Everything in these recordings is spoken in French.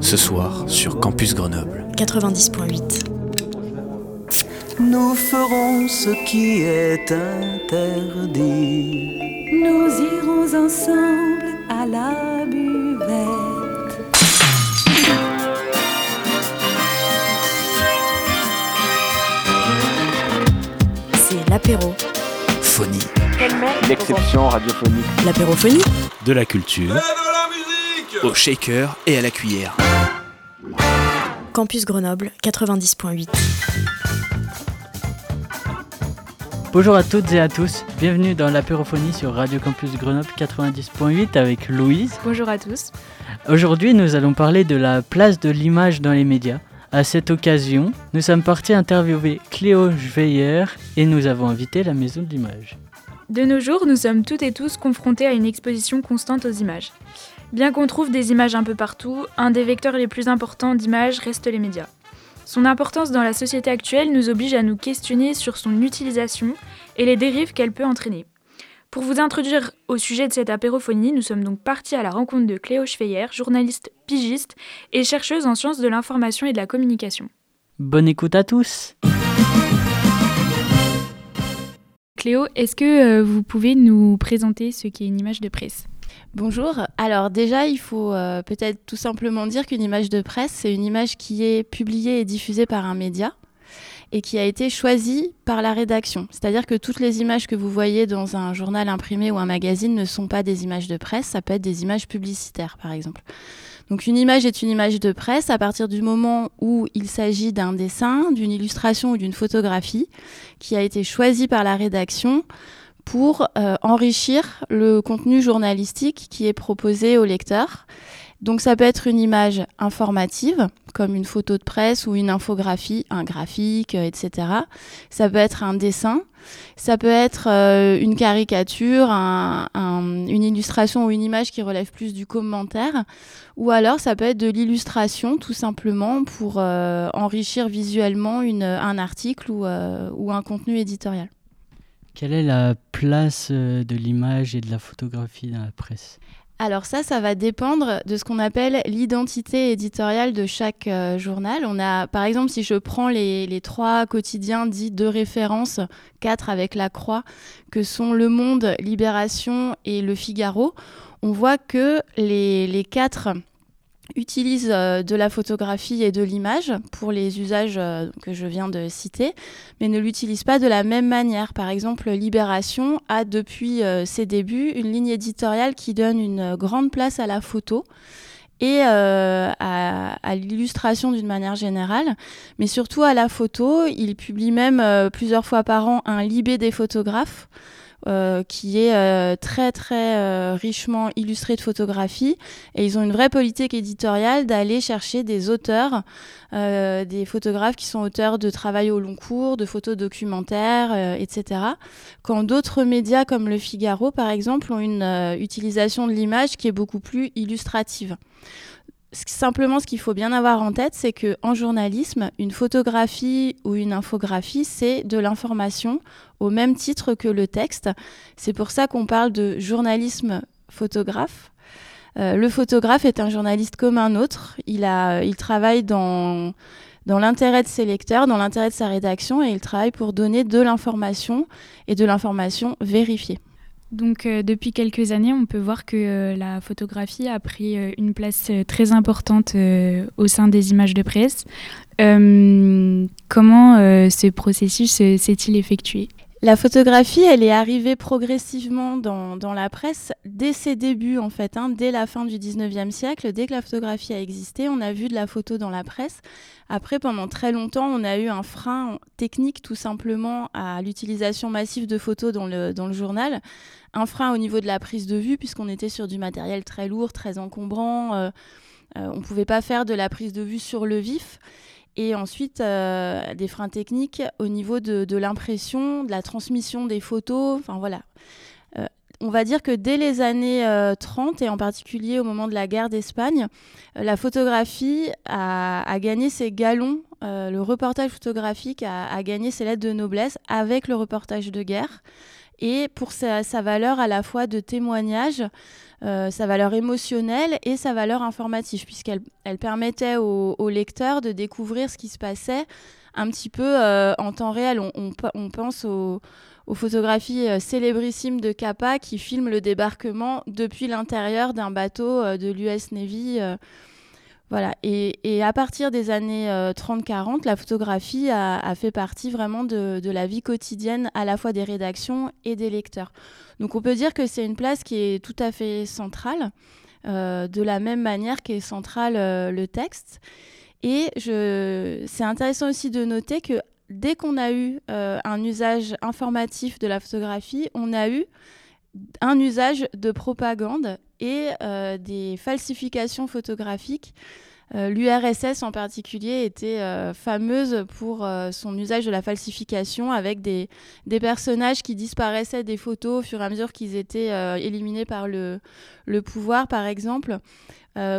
Ce soir sur Campus Grenoble. 90.8. Nous ferons ce qui est interdit. Nous irons ensemble à la buvette. C'est l'apéro. Phonie. L'exception radiophonique. L'apérophonie De la culture. Au shaker et à la cuillère. Campus Grenoble 90.8. Bonjour à toutes et à tous, bienvenue dans l'apérophonie sur Radio Campus Grenoble 90.8 avec Louise. Bonjour à tous. Aujourd'hui, nous allons parler de la place de l'image dans les médias. À cette occasion, nous sommes partis interviewer Cléo Schweyer et nous avons invité la Maison de l'Image. De nos jours, nous sommes toutes et tous confrontés à une exposition constante aux images. Bien qu'on trouve des images un peu partout, un des vecteurs les plus importants d'images reste les médias. Son importance dans la société actuelle nous oblige à nous questionner sur son utilisation et les dérives qu'elle peut entraîner. Pour vous introduire au sujet de cette apérophonie, nous sommes donc partis à la rencontre de Cléo Schweyer, journaliste pigiste et chercheuse en sciences de l'information et de la communication. Bonne écoute à tous Cléo, est-ce que euh, vous pouvez nous présenter ce qu'est une image de presse? Bonjour. Alors déjà, il faut euh, peut-être tout simplement dire qu'une image de presse, c'est une image qui est publiée et diffusée par un média et qui a été choisie par la rédaction. C'est-à-dire que toutes les images que vous voyez dans un journal imprimé ou un magazine ne sont pas des images de presse, ça peut être des images publicitaires par exemple. Donc une image est une image de presse à partir du moment où il s'agit d'un dessin, d'une illustration ou d'une photographie qui a été choisie par la rédaction pour euh, enrichir le contenu journalistique qui est proposé au lecteur. Donc ça peut être une image informative, comme une photo de presse ou une infographie, un graphique, euh, etc. Ça peut être un dessin, ça peut être euh, une caricature, un, un, une illustration ou une image qui relève plus du commentaire, ou alors ça peut être de l'illustration tout simplement pour euh, enrichir visuellement une, un article ou, euh, ou un contenu éditorial. Quelle est la place euh, de l'image et de la photographie dans la presse? Alors ça, ça va dépendre de ce qu'on appelle l'identité éditoriale de chaque euh, journal. On a, par exemple, si je prends les, trois quotidiens dits de référence, quatre avec la croix, que sont Le Monde, Libération et Le Figaro, on voit que les quatre utilisent euh, de la photographie et de l'image pour les usages euh, que je viens de citer, mais ne l'utilisent pas de la même manière. Par exemple, Libération a depuis euh, ses débuts une ligne éditoriale qui donne une grande place à la photo et à, l'illustration d'une manière générale, mais surtout à la photo. Il publie même plusieurs fois par an un Libé des photographes. Euh, qui est euh, très très euh, richement illustré de photographies et ils ont une vraie politique éditoriale d'aller chercher des auteurs, des photographes qui sont auteurs de travail au long cours, de photos documentaires, etc. Quand d'autres médias comme Le Figaro par exemple ont une utilisation de l'image qui est beaucoup plus illustrative simplement ce qu'il faut bien avoir en tête, c'est que en journalisme, une photographie ou une infographie, c'est de l'information au même titre que le texte. C'est pour ça qu'on parle de journalisme photographe. Euh, le photographe est un journaliste comme un autre. Il, a, il travaille dans, dans l'intérêt de ses lecteurs, dans l'intérêt de sa rédaction, et il travaille pour donner de l'information et de l'information vérifiée. Donc euh, depuis quelques années, on peut voir que euh, la photographie a pris euh, une place très importante au sein des images de presse. comment ce processus s'est-il effectué? La photographie, elle est arrivée progressivement dans, la presse dès ses débuts, en fait, hein, dès la fin du 19e siècle. Dès que la photographie a existé, on a vu de la photo dans la presse. Après, pendant très longtemps, on a eu un frein technique, tout simplement, à l'utilisation massive de photos dans le, dans le journal. Un frein au niveau de la prise de vue, puisqu'on était sur du matériel très lourd, très encombrant. Euh, euh, on ne pouvait pas faire de la prise de vue sur le vif et ensuite euh, des freins techniques au niveau de, l'impression, de la transmission des photos, enfin voilà. Euh, on va dire que dès les années euh, 30 et en particulier au moment de la guerre d'Espagne, euh, la photographie a, gagné ses galons, euh, le reportage photographique a, gagné ses lettres de noblesse avec le reportage de guerre. Et pour sa, valeur à la fois de témoignage, euh, sa valeur émotionnelle et sa valeur informative, puisqu'elle elle permettait aux, lecteurs de découvrir ce qui se passait un petit peu euh, en temps réel. On, pense aux, photographies euh, célébrissimes de Kappa qui filment le débarquement depuis l'intérieur d'un bateau de l'US Navy. Voilà, et, à partir des années 30-40, la photographie a, fait partie vraiment de, la vie quotidienne à la fois des rédactions et des lecteurs. Donc on peut dire que c'est une place qui est tout à fait centrale, euh, de la même manière qu'est centrale euh, le texte. Et c'est intéressant aussi de noter que dès qu'on a eu euh, un usage informatif de la photographie, on a eu un usage de propagande et des falsifications photographiques euh, L'URSS en particulier était euh, fameuse pour euh, son usage de la falsification avec des, personnages qui disparaissaient des photos au fur et à mesure qu'ils étaient éliminés par le, le, pouvoir, par exemple.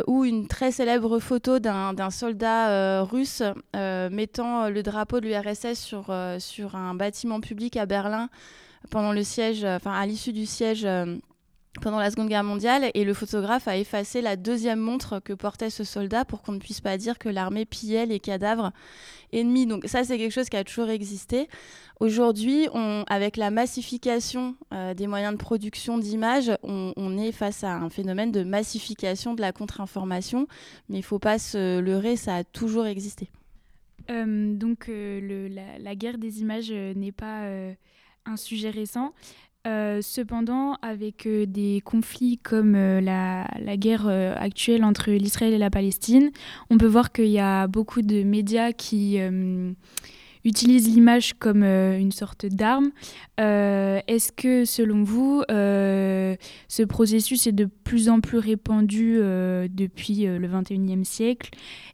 ou une très célèbre photo d'un soldat russe mettant le drapeau de l'URSS sur, sur un bâtiment public à Berlin pendant le siège, enfin à l'issue du siège pendant la Seconde Guerre mondiale et le photographe a effacé la deuxième montre que portait ce soldat pour qu'on ne puisse pas dire que l'armée pillait les cadavres ennemis. Donc ça, c'est quelque chose qui a toujours existé. Aujourd'hui, avec la massification euh, des moyens de production d'images, on, est face à un phénomène de massification de la contre-information, mais il ne faut pas se leurrer, ça a toujours existé. Euh, donc euh, la, guerre des images n'est pas un sujet récent. Euh, cependant, avec euh, des conflits comme euh, la, guerre actuelle entre l'Israël et la Palestine, on peut voir qu'il y a beaucoup de médias qui utilisent l'image comme une sorte d'arme. Est-ce que, selon vous, ce processus est de plus en plus répandu depuis le 21e siècle?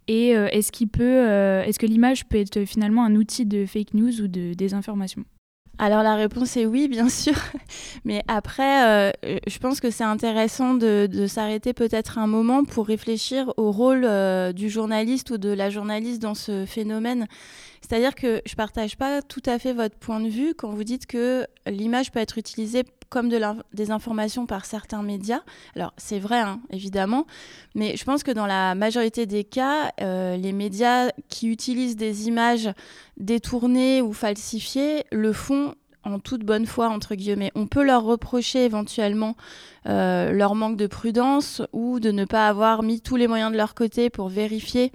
Et est-ce est-ce que l'image peut être finalement un outil de fake news ou de désinformation? Alors la réponse est oui, bien sûr. Mais après, euh, je pense que c'est intéressant de, s'arrêter peut-être un moment pour réfléchir au rôle euh, du journaliste ou de la journaliste dans ce phénomène. C'est-à-dire que je ne partage pas tout à fait votre point de vue quand vous dites que l'image peut être utilisée comme de des informations par certains médias. Alors c'est vrai, hein, évidemment, mais je pense que dans la majorité des cas, euh, les médias qui utilisent des images détournées ou falsifiées le font en toute bonne foi, entre guillemets. On peut leur reprocher éventuellement euh, leur manque de prudence ou de ne pas avoir mis tous les moyens de leur côté pour vérifier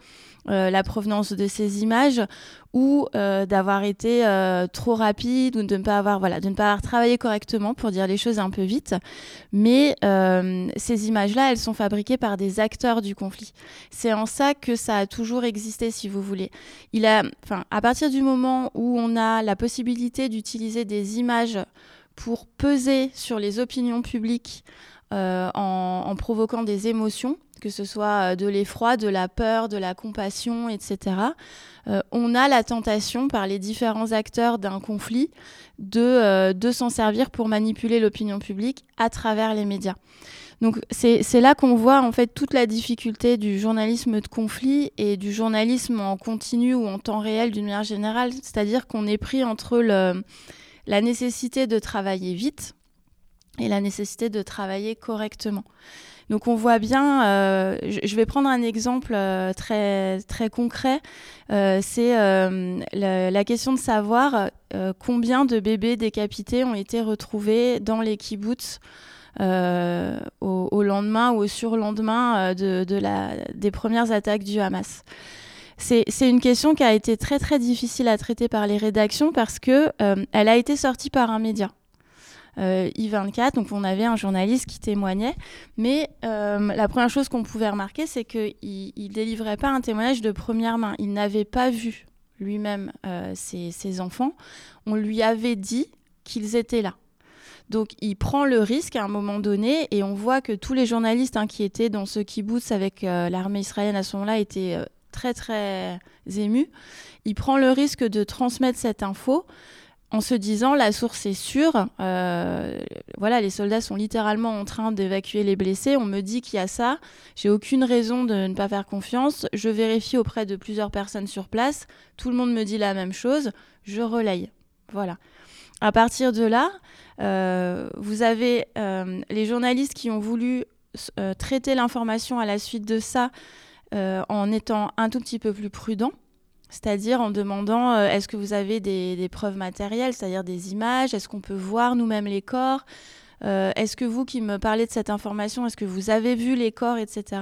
euh, la provenance de ces images ou euh, d'avoir été euh, trop rapide ou de ne pas avoir voilà de ne pas avoir travaillé correctement pour dire les choses un peu vite. Mais ces images là elles sont fabriquées par des acteurs du conflit. C'est en ça que ça a toujours existé si vous voulez. Il a enfin à partir du moment où on a la possibilité d'utiliser des images pour peser sur les opinions publiques en provoquant des émotions que ce soit euh, de l'effroi, de la peur, de la compassion, etc. Euh, on a la tentation par les différents acteurs d'un conflit de, euh, de s'en servir pour manipuler l'opinion publique à travers les médias. Donc c'est là qu'on voit en fait toute la difficulté du journalisme de conflit et du journalisme en continu ou en temps réel d'une manière générale, c'est-à-dire qu'on est pris entre la nécessité de travailler vite et la nécessité de travailler correctement. Donc on voit bien, euh, je vais prendre un exemple euh, très, très concret, euh, c'est la, question de savoir combien de bébés décapités ont été retrouvés dans les kibbutz au, lendemain ou au surlendemain des premières attaques du Hamas. C'est une question qui a été très très difficile à traiter par les rédactions parce que elle a été sortie par un média. Euh, I24. Donc on avait un journaliste qui témoignait. Mais euh, la première chose qu'on pouvait remarquer, c'est qu'il ne délivrait pas un témoignage de première main. Il n'avait pas vu lui-même euh, ses, enfants. On lui avait dit qu'ils étaient là. Donc il prend le risque à un moment donné et on voit que tous les journalistes hein, qui étaient dans ce kibbutz avec l'armée israélienne à ce moment-là étaient très très émus. Il prend le risque de transmettre cette info en se disant la source est sûre. Euh, voilà, les soldats sont littéralement en train d'évacuer les blessés. On me dit qu'il y a ça. J'ai aucune raison de ne pas faire confiance. Je vérifie auprès de plusieurs personnes sur place. Tout le monde me dit la même chose. Je relaye. Voilà. à partir de là, vous avez les journalistes qui ont voulu traiter l'information à la suite de ça en étant un tout petit peu plus prudents c'est-à-dire en demandant euh, est-ce que vous avez des, preuves matérielles, c'est-à-dire des images, est-ce qu'on peut voir nous-mêmes les corps, euh, est-ce que vous qui me parlez de cette information, est-ce que vous avez vu les corps, etc.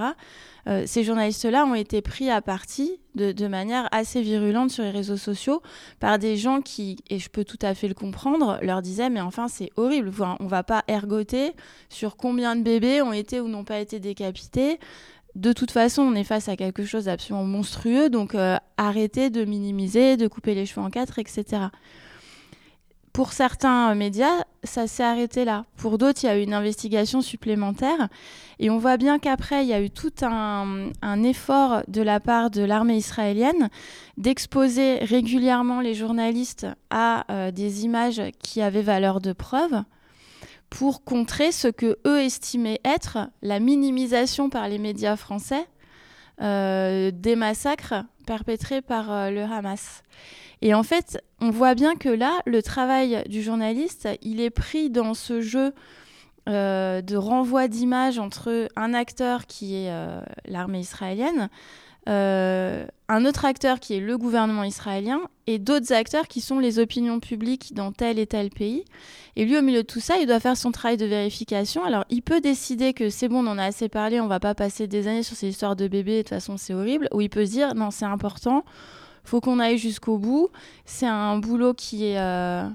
Euh, ces journalistes-là ont été pris à partie de, manière assez virulente sur les réseaux sociaux par des gens qui, et je peux tout à fait le comprendre, leur disaient mais enfin c'est horrible, on va pas ergoter sur combien de bébés ont été ou n'ont pas été décapités de toute façon, on est face à quelque chose d'absolument monstrueux, donc euh, arrêtez de minimiser, de couper les cheveux en quatre, etc. Pour certains médias, ça s'est arrêté là. Pour d'autres, il y a eu une investigation supplémentaire. Et on voit bien qu'après, il y a eu tout un, effort de la part de l'armée israélienne d'exposer régulièrement les journalistes à euh, des images qui avaient valeur de preuve pour contrer ce que eux estimaient être la minimisation par les médias français euh, des massacres perpétrés par euh, le Hamas. Et en fait, on voit bien que là, le travail du journaliste, il est pris dans ce jeu euh, de renvoi d'images entre un acteur qui est l'armée israélienne, euh, un autre acteur qui est le gouvernement israélien et d'autres acteurs qui sont les opinions publiques dans tel et tel pays. Et lui, au milieu de tout ça, il doit faire son travail de vérification. Alors, il peut décider que c'est bon, on en a assez parlé, on va pas passer des années sur ces histoires de bébés, de toute façon, c'est horrible. Ou il peut se dire, non, c'est important, faut qu'on aille jusqu'au bout. C'est un boulot qui est. Euh,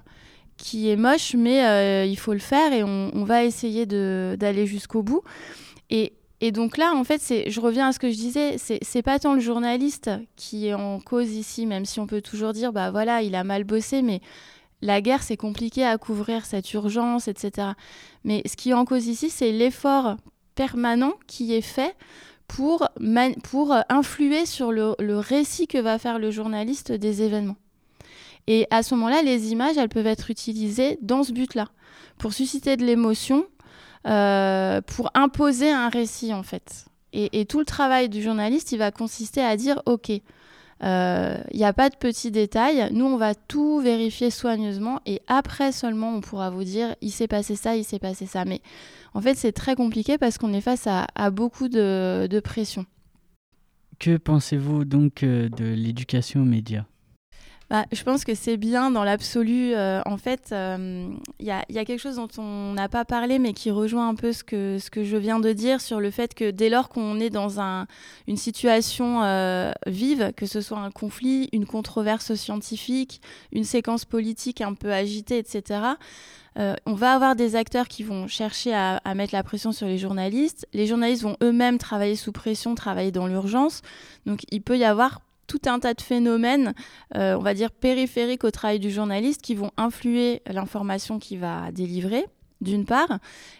qui est moche, mais euh, il faut le faire et on, on va essayer d'aller jusqu'au bout. Et et donc là, en fait, je reviens à ce que je disais, c'est, pas tant le journaliste qui est en cause ici, même si on peut toujours dire, bah voilà, il a mal bossé, mais la guerre, c'est compliqué à couvrir cette urgence, etc. Mais ce qui est en cause ici, c'est l'effort permanent qui est fait pour, pour influer sur le, le récit que va faire le journaliste des événements. Et à ce moment-là, les images, elles peuvent être utilisées dans ce but-là, pour susciter de l'émotion, euh, pour imposer un récit en fait. Et, tout le travail du journaliste, il va consister à dire, OK, il euh, n'y a pas de petits détails, nous on va tout vérifier soigneusement et après seulement on pourra vous dire, il s'est passé ça, il s'est passé ça. Mais en fait c'est très compliqué parce qu'on est face à, beaucoup de, pression. Que pensez-vous donc euh, de l'éducation aux médias? Bah, je pense que c'est bien dans l'absolu. Euh, en fait, il euh, y, a, quelque chose dont on n'a pas parlé, mais qui rejoint un peu ce que, je viens de dire sur le fait que dès lors qu'on est dans un, une situation euh, vive, que ce soit un conflit, une controverse scientifique, une séquence politique un peu agitée, etc., on va avoir des acteurs qui vont chercher à, mettre la pression sur les journalistes. Les journalistes vont eux-mêmes travailler sous pression, travailler dans l'urgence. Donc il peut y avoir tout un tas de phénomènes, euh, on va dire périphériques au travail du journaliste, qui vont influer l'information qu'il va délivrer, d'une part,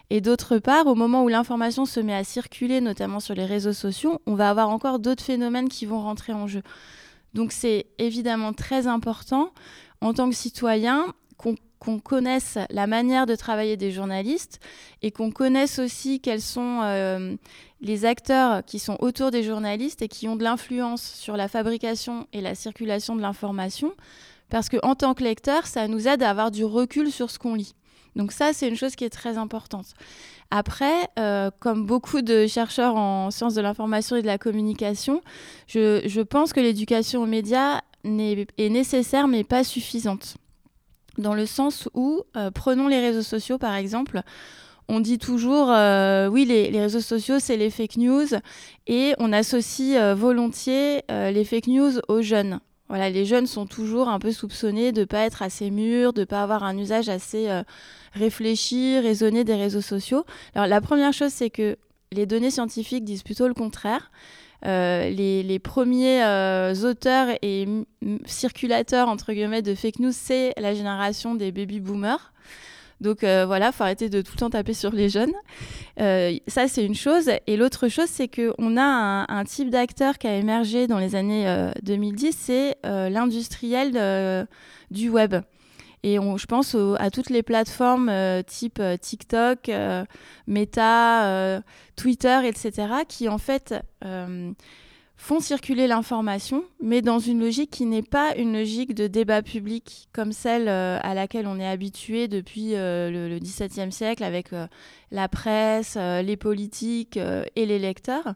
et d'autre part, au moment où l'information se met à circuler, notamment sur les réseaux sociaux, on va avoir encore d'autres phénomènes qui vont rentrer en jeu. Donc c'est évidemment très important en tant que citoyen qu'on connaisse la manière de travailler des journalistes et qu'on connaisse aussi quels sont euh, les acteurs qui sont autour des journalistes et qui ont de l'influence sur la fabrication et la circulation de l'information. Parce qu'en tant que lecteur, ça nous aide à avoir du recul sur ce qu'on lit. Donc ça, c'est une chose qui est très importante. Après, euh, comme beaucoup de chercheurs en sciences de l'information et de la communication, je pense que l'éducation aux médias est nécessaire mais pas suffisante dans le sens où, euh, prenons les réseaux sociaux par exemple, on dit toujours, euh, oui, les, réseaux sociaux, c'est les fake news, et on associe euh, volontiers les fake news aux jeunes. Voilà, les jeunes sont toujours un peu soupçonnés de ne pas être assez mûrs, de ne pas avoir un usage assez réfléchi, raisonné des réseaux sociaux. Alors la première chose, c'est que les données scientifiques disent plutôt le contraire. Euh, les, premiers euh, auteurs et circulateurs entre guillemets de fake news, c'est la génération des baby boomers. Donc euh, voilà, faut arrêter de tout le temps taper sur les jeunes. ça, c'est une chose. Et l'autre chose, c'est qu'on a un type d'acteur qui a émergé dans les années 2010, c'est l'industriel du web. Et je pense à toutes les plateformes euh, type euh, TikTok, euh, Meta, Twitter, etc., qui en fait font circuler l'information, mais dans une logique qui n'est pas une logique de débat public comme celle euh, à laquelle on est habitué depuis euh, le, XVIIe siècle avec euh, la presse, les politiques et les lecteurs.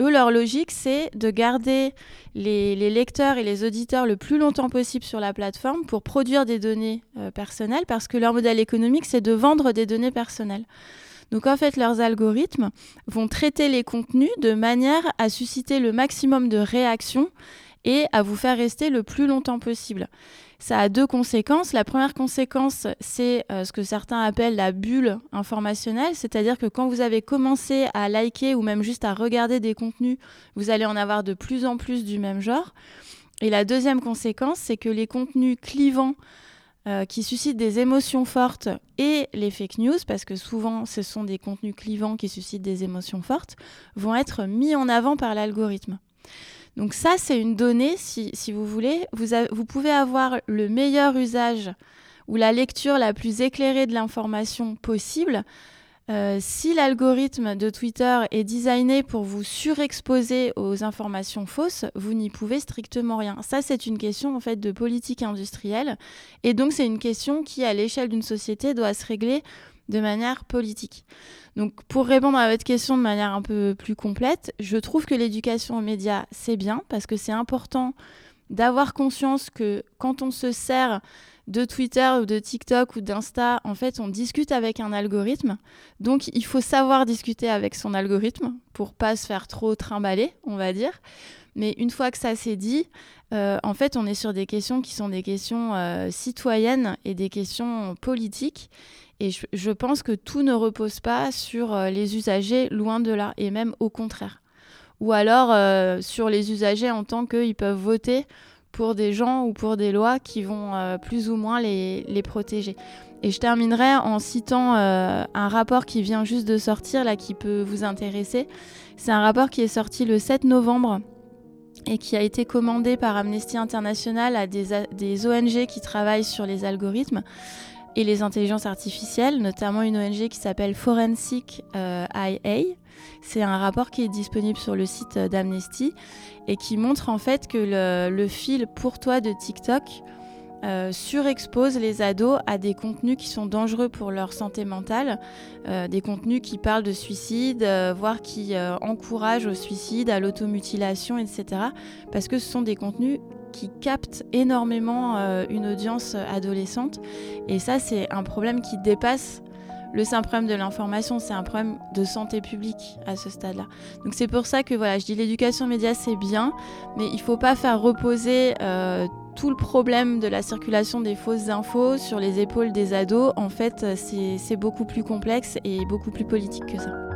Eux, leur logique, c'est de garder les, les, lecteurs et les auditeurs le plus longtemps possible sur la plateforme pour produire des données personnelles, parce que leur modèle économique, c'est de vendre des données personnelles. Donc en fait, leurs algorithmes vont traiter les contenus de manière à susciter le maximum de réactions et à vous faire rester le plus longtemps possible. Ça a deux conséquences. La première conséquence, c'est euh, ce que certains appellent la bulle informationnelle, c'est-à-dire que quand vous avez commencé à liker ou même juste à regarder des contenus, vous allez en avoir de plus en plus du même genre. Et la deuxième conséquence, c'est que les contenus clivants euh, qui suscitent des émotions fortes et les fake news, parce que souvent ce sont des contenus clivants qui suscitent des émotions fortes, vont être mis en avant par l'algorithme. Donc ça, c'est une donnée, si, vous voulez. Vous, vous, pouvez avoir le meilleur usage ou la lecture la plus éclairée de l'information possible euh, si l'algorithme de Twitter est designé pour vous surexposer aux informations fausses, vous n'y pouvez strictement rien. Ça, c'est une question en fait de politique industrielle, et donc c'est une question qui, à l'échelle d'une société, doit se régler de manière politique. Donc, pour répondre à votre question de manière un peu plus complète, je trouve que l'éducation aux médias, c'est bien parce que c'est important d'avoir conscience que quand on se sert de Twitter ou de TikTok ou d'Insta, en fait, on discute avec un algorithme. Donc, il faut savoir discuter avec son algorithme pour pas se faire trop trimballer, on va dire. Mais une fois que ça s'est dit, euh, en fait, on est sur des questions qui sont des questions euh, citoyennes et des questions politiques. Et je, pense que tout ne repose pas sur euh, les usagers, loin de là, et même au contraire. Ou alors sur les usagers en tant qu'ils peuvent voter pour des gens ou pour des lois qui vont euh, plus ou moins les, les, protéger. Et je terminerai en citant euh, un rapport qui vient juste de sortir, là, qui peut vous intéresser. C'est un rapport qui est sorti le 7 novembre et qui a été commandé par Amnesty International à des, des ONG qui travaillent sur les algorithmes et les intelligences artificielles, notamment une ONG qui s'appelle Forensic euh, IA. C'est un rapport qui est disponible sur le site d'Amnesty et qui montre en fait que le, fil pour toi de TikTok euh, surexpose les ados à des contenus qui sont dangereux pour leur santé mentale, euh, des contenus qui parlent de suicide, voire qui encouragent au suicide, à l'automutilation, etc. Parce que ce sont des contenus qui captent énormément euh, une audience adolescente. Et ça, c'est un problème qui dépasse le simple problème de l'information, c'est un problème de santé publique à ce stade-là. Donc c'est pour ça que voilà, je dis l'éducation média c'est bien, mais il faut pas faire reposer euh, tout le problème de la circulation des fausses infos sur les épaules des ados. En fait, c'est beaucoup plus complexe et beaucoup plus politique que ça.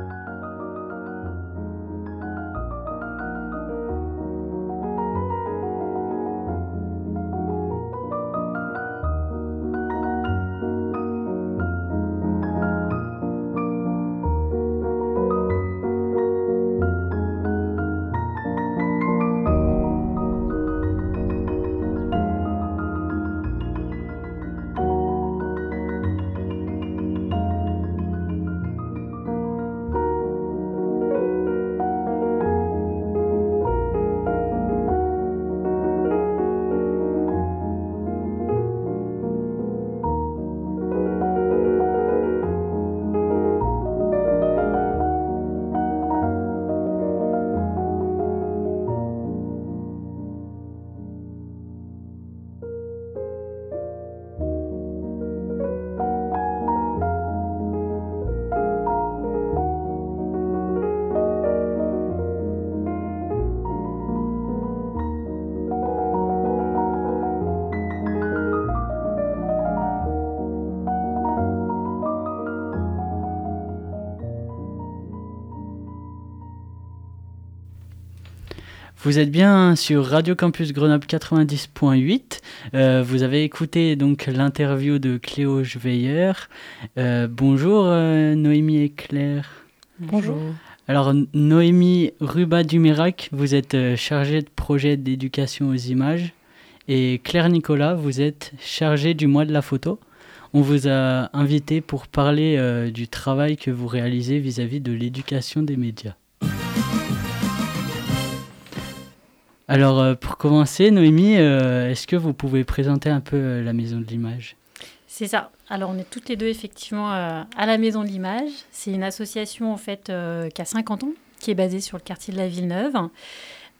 Vous êtes bien sur Radio Campus Grenoble 90.8. Euh, vous avez écouté donc l'interview de Cléo Jveiller. Euh, bonjour euh, Noémie et Claire. Bonjour. Alors Noémie Ruba Dumirac, vous êtes chargée de projet d'éducation aux images. Et Claire Nicolas, vous êtes chargée du mois de la photo. On vous a invité pour parler du travail que vous réalisez vis à -vis de l'éducation des médias. Alors, pour commencer, Noémie, est-ce que vous pouvez présenter un peu la Maison de l'Image? C'est ça. Alors, on est toutes les deux effectivement à la Maison de l'Image. C'est une association en fait qui a 50 ans, qui est basée sur le quartier de la Villeneuve.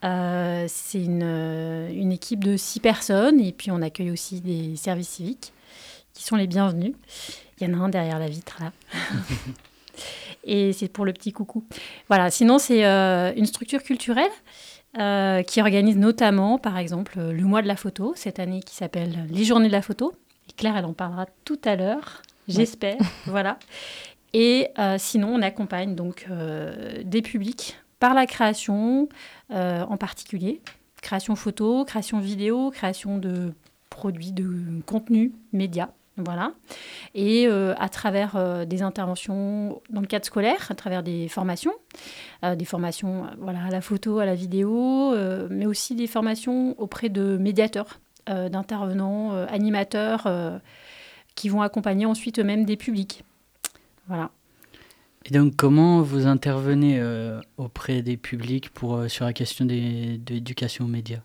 Euh, c'est une, euh, une, équipe de six personnes et puis on accueille aussi des services civiques qui sont les bienvenus. Il y en a un derrière la vitre là. et c'est pour le petit coucou. Voilà, sinon c'est euh, une structure culturelle qui organise notamment, par exemple, le mois de la photo, cette année qui s'appelle les journées de la photo. Et Claire, elle en parlera tout à l'heure, j'espère. voilà. Et sinon, on accompagne donc des publics par la création euh, en particulier, création photo, création vidéo, création de produits de contenu média. Voilà. Et euh, à travers euh, des interventions dans le cadre scolaire, à travers des formations, des formations voilà, à la photo, à la vidéo, mais aussi des formations auprès de médiateurs, d'intervenants, animateurs, qui vont accompagner ensuite eux-mêmes des publics. Voilà. Et donc, comment vous intervenez euh, auprès des publics pour, euh, sur la question de l'éducation aux médias?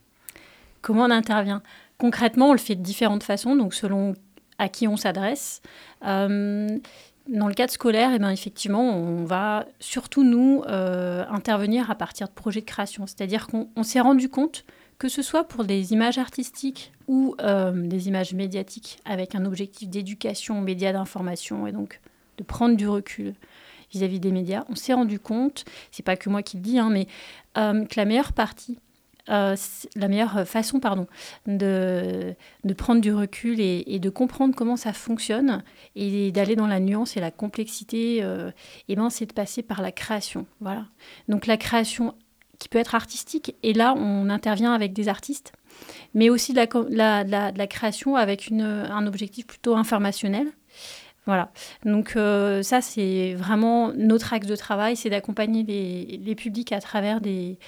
Comment on intervient? Concrètement, on le fait de différentes façons, donc selon à qui on s'adresse. Euh, dans le cadre scolaire, eh ben, effectivement, on va surtout nous intervenir à partir de projets de création. C'est-à-dire qu'on s'est rendu compte que ce soit pour des images artistiques ou des images médiatiques avec un objectif d'éducation aux médias d'information et donc de prendre du recul vis-à-vis des médias, on s'est rendu compte, c'est pas que moi qui le dis, hein, mais euh, que la meilleure partie, euh, la meilleure façon pardon, de, de prendre du recul et, de comprendre comment ça fonctionne et d'aller dans la nuance et la complexité, euh, et ben, c'est de passer par la création. Voilà. Donc la création qui peut être artistique, et là on intervient avec des artistes, mais aussi de la, la, la création avec une, un objectif plutôt informationnel. Voilà. Donc euh, ça, c'est vraiment notre axe de travail, c'est d'accompagner les, publics à travers des,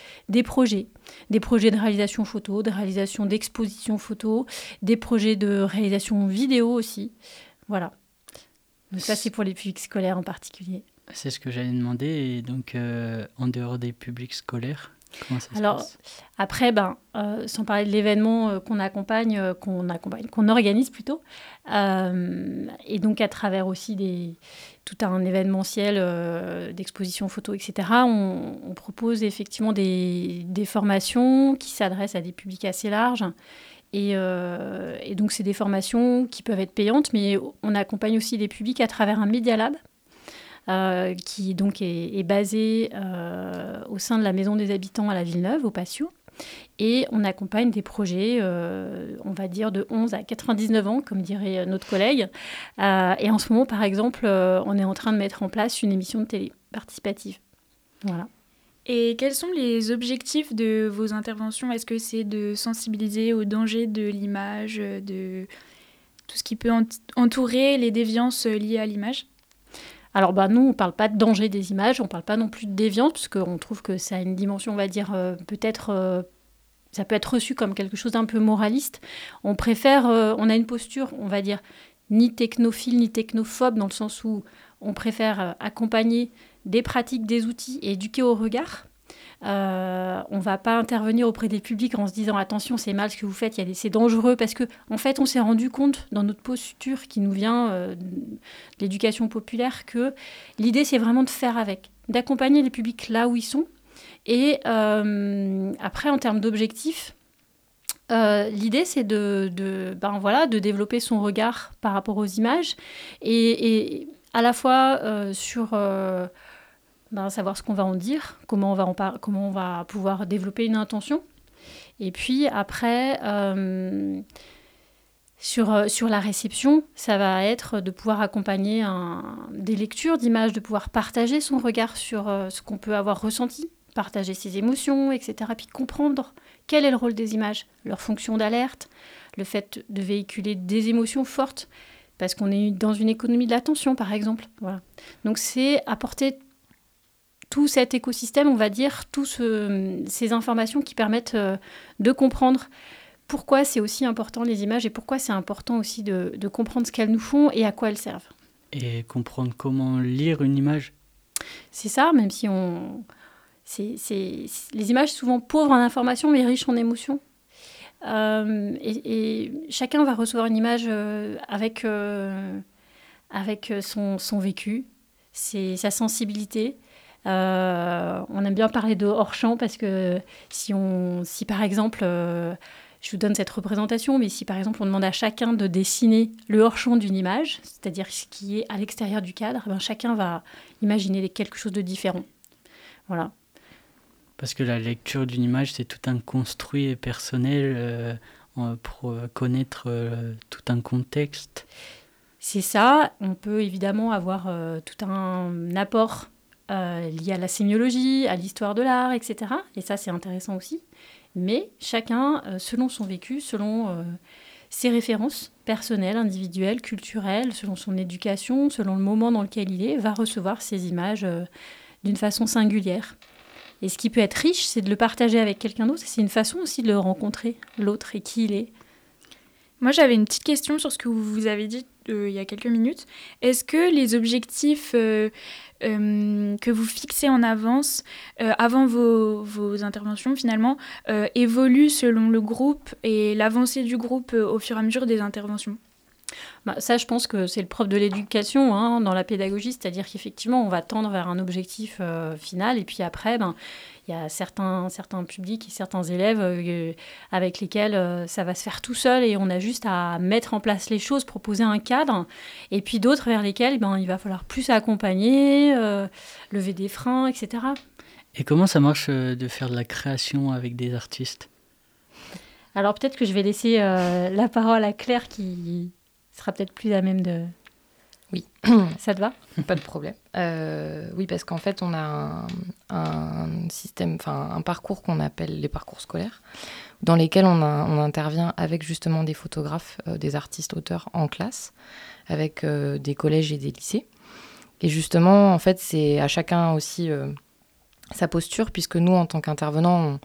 projets, des projets de réalisation photo, de réalisation d'exposition photo, des projets de réalisation vidéo aussi. Voilà. Donc ça, c'est pour les publics scolaires en particulier. C'est ce que j'allais demander. Et donc, euh, en dehors des publics scolaires, alors, après, ben, euh, sans parler de l'événement euh, qu'on accompagne, euh, qu'on accompagne, qu'on organise plutôt, et donc à travers aussi des, tout un événementiel d'exposition photo, etc., on, propose effectivement des, des formations qui s'adressent à des publics assez larges. Et, et donc, c'est des formations qui peuvent être payantes, mais on accompagne aussi des publics à travers un Media Lab euh, qui donc est, basé euh, au sein de la Maison des Habitants à la Villeneuve, au Patio. Et on accompagne des projets, euh, on va dire, de 11 à 99 ans, comme dirait notre collègue. et en ce moment, par exemple, on est en train de mettre en place une émission de télé participative. Voilà. Et quels sont les objectifs de vos interventions? Est-ce que c'est de sensibiliser aux dangers de l'image, de tout ce qui peut entourer les déviances liées à l'image? Alors bah, nous, on ne parle pas de danger des images, on ne parle pas non plus de déviance, parce qu'on trouve que ça a une dimension, on va dire, euh, peut-être... Euh, ça peut être reçu comme quelque chose d'un peu moraliste. On préfère, euh, on a une posture, on va dire, ni technophile ni technophobe, dans le sens où on préfère accompagner des pratiques, des outils et éduquer au regard. Euh, on va pas intervenir auprès des publics en se disant attention c'est mal ce que vous faites, c'est dangereux parce que en fait on s'est rendu compte dans notre posture qui nous vient euh, de l'éducation populaire que l'idée c'est vraiment de faire avec, d'accompagner les publics là où ils sont. Et euh, après en termes d'objectifs l'idée, c'est de, ben voilà, de développer son regard par rapport aux images et à la fois sur ben, savoir ce qu'on va en dire, comment on va, pouvoir développer une intention. Et puis après, euh, sur, euh, sur la réception, ça va être de pouvoir accompagner des lectures d'images, de pouvoir partager son regard sur euh, ce qu'on peut avoir ressenti, partager ses émotions, etc. Puis comprendre quel est le rôle des images, leur fonction d'alerte, le fait de véhiculer des émotions fortes, parce qu'on est dans une économie de l'attention, par exemple. Voilà. Donc c'est apporter tout cet écosystème, on va dire, toutes ces informations qui permettent euh, de comprendre pourquoi c'est aussi important les images et pourquoi c'est important aussi de, comprendre ce qu'elles nous font et à quoi elles servent. Et comprendre comment lire une image C'est ça, même si on... c'est, les images souvent pauvres en informations mais riches en émotions. Euh, et, chacun va recevoir une image euh, avec, euh, avec son, son vécu, c'est sa sensibilité. On aime bien parler de hors-champ parce que si, on, si par exemple, je vous donne cette représentation, mais si par exemple on demande à chacun de dessiner le hors-champ d'une image, c'est-à-dire ce qui est à l'extérieur du cadre, eh ben chacun va imaginer quelque chose de différent. Voilà. Parce que la lecture d'une image, c'est tout un construit personnel euh, pour connaître euh, tout un contexte. C'est ça. On peut évidemment avoir euh, tout un apport lié à la sémiologie, à l'histoire de l'art, etc. Et ça, c'est intéressant aussi. Mais chacun, selon son vécu, selon ses références personnelles, individuelles, culturelles, selon son éducation, selon le moment dans lequel il est, va recevoir ces images d'une façon singulière. Et ce qui peut être riche, c'est de le partager avec quelqu'un d'autre. C'est une façon aussi de le rencontrer, l'autre et qui il est. Moi, j'avais une petite question sur ce que vous avez dit euh, il y a quelques minutes. Est-ce que les objectifs euh, euh, que vous fixez en avance, avant vos, vos, interventions finalement, évoluent selon le groupe et l'avancée du groupe au fur et à mesure des interventions? Bah, ça, je pense que c'est le propre de l'éducation hein, dans la pédagogie, c'est-à-dire qu'effectivement, on va tendre vers un objectif euh, final, et puis après, ben, il y a certains, certains publics et certains élèves euh, avec lesquels euh, ça va se faire tout seul, et on a juste à mettre en place les choses, proposer un cadre, et puis d'autres vers lesquels ben, il va falloir plus accompagner, lever des freins, etc. Et comment ça marche de faire de la création avec des artistes? Alors peut-être que je vais laisser la parole à Claire qui, sera peut-être plus à même de. Oui. Ça te va? Pas de problème. Euh, oui, parce qu'en fait, on a un, système, enfin un parcours qu'on appelle les parcours scolaires, dans lesquels on, on intervient avec justement des photographes, euh, des artistes, auteurs en classe, avec euh, des collèges et des lycées. Et justement, en fait, c'est à chacun aussi sa posture, puisque nous, en tant qu'intervenants,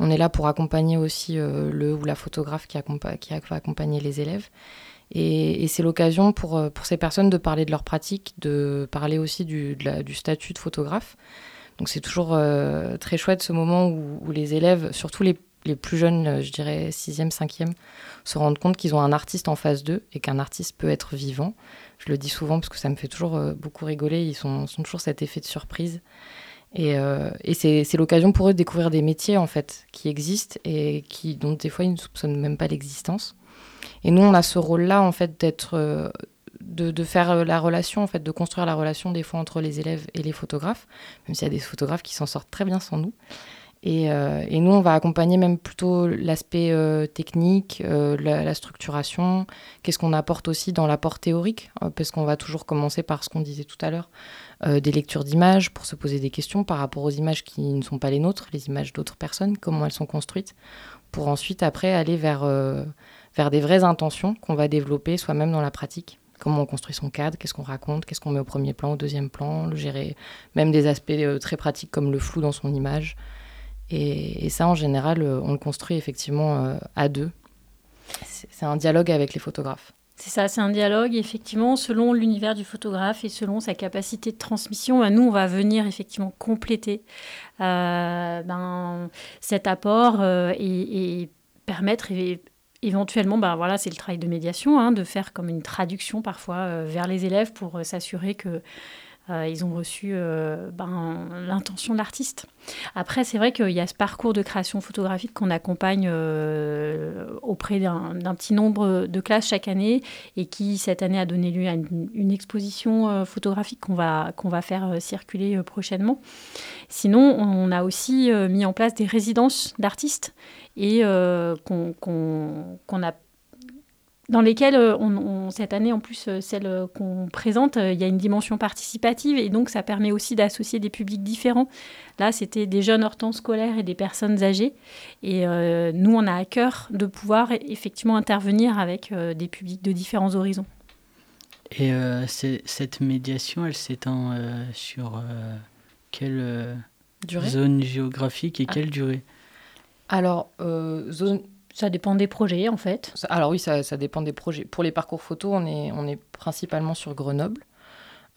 on, est là pour accompagner aussi le ou la photographe qui, qui va accompagner les élèves. Et, c'est l'occasion pour, euh, pour ces personnes de parler de leur pratique, de parler aussi du, statut de photographe. Donc c'est toujours euh, très chouette ce moment où, les élèves, surtout les, plus jeunes, euh, je dirais 6e, 5e, se rendent compte qu'ils ont un artiste en face d'eux et qu'un artiste peut être vivant. Je le dis souvent parce que ça me fait toujours beaucoup rigoler, ils sont, sont, toujours cet effet de surprise. Et, et c'est l'occasion pour eux de découvrir des métiers en fait qui existent et qui, dont des fois ils ne soupçonnent même pas l'existence. Et nous, on a ce rôle-là, en fait, d'être. Euh, de, faire euh, la relation, en fait, de construire la relation des fois entre les élèves et les photographes, même s'il y a des photographes qui s'en sortent très bien sans nous. Et, euh, nous, on va accompagner même plutôt l'aspect technique, la, structuration, qu'est-ce qu'on apporte aussi dans l'apport théorique, parce qu'on va toujours commencer par ce qu'on disait tout à l'heure, des lectures d'images pour se poser des questions par rapport aux images qui ne sont pas les nôtres, les images d'autres personnes, comment elles sont construites, pour ensuite après aller vers vers des vraies intentions qu'on va développer soi-même dans la pratique. Comment on construit son cadre, qu'est-ce qu'on raconte, qu'est-ce qu'on met au premier plan, au deuxième plan, le gérer, même des aspects euh, très pratiques comme le flou dans son image. Et, ça, en général, euh, on le construit effectivement euh, à deux. C'est un dialogue avec les photographes. C'est ça, c'est un dialogue, effectivement, selon l'univers du photographe et selon sa capacité de transmission, nous, on va venir effectivement compléter ben, cet apport et, permettre éventuellement, bah, voilà, c'est le travail de médiation, hein, de faire comme une traduction parfois euh, vers les élèves pour euh, s'assurer que euh, ils ont reçu ben, l'intention de l'artiste. Après, c'est vrai qu'il y a ce parcours de création photographique qu'on accompagne auprès d'un petit nombre de classes chaque année et qui, cette année, a donné lieu à une, exposition photographique qu'on va, qu'on va faire circuler prochainement. Sinon, on a aussi mis en place des résidences d'artistes et euh, qu'on a dans lesquelles, euh, on, cette année, en plus, euh, celle qu'on présente, il y a une dimension participative et donc ça permet aussi d'associer des publics différents. Là, c'était des jeunes hors temps scolaire et des personnes âgées. Et nous, on a à cœur de pouvoir effectivement intervenir avec des publics de différents horizons. Et cette médiation, elle s'étend sur quelle zone géographique et ah. quelle durée? Alors, euh, zone... Ça dépend des projets, en fait. Alors oui, ça, dépend des projets. Pour les parcours photo, on est, on est principalement sur Grenoble.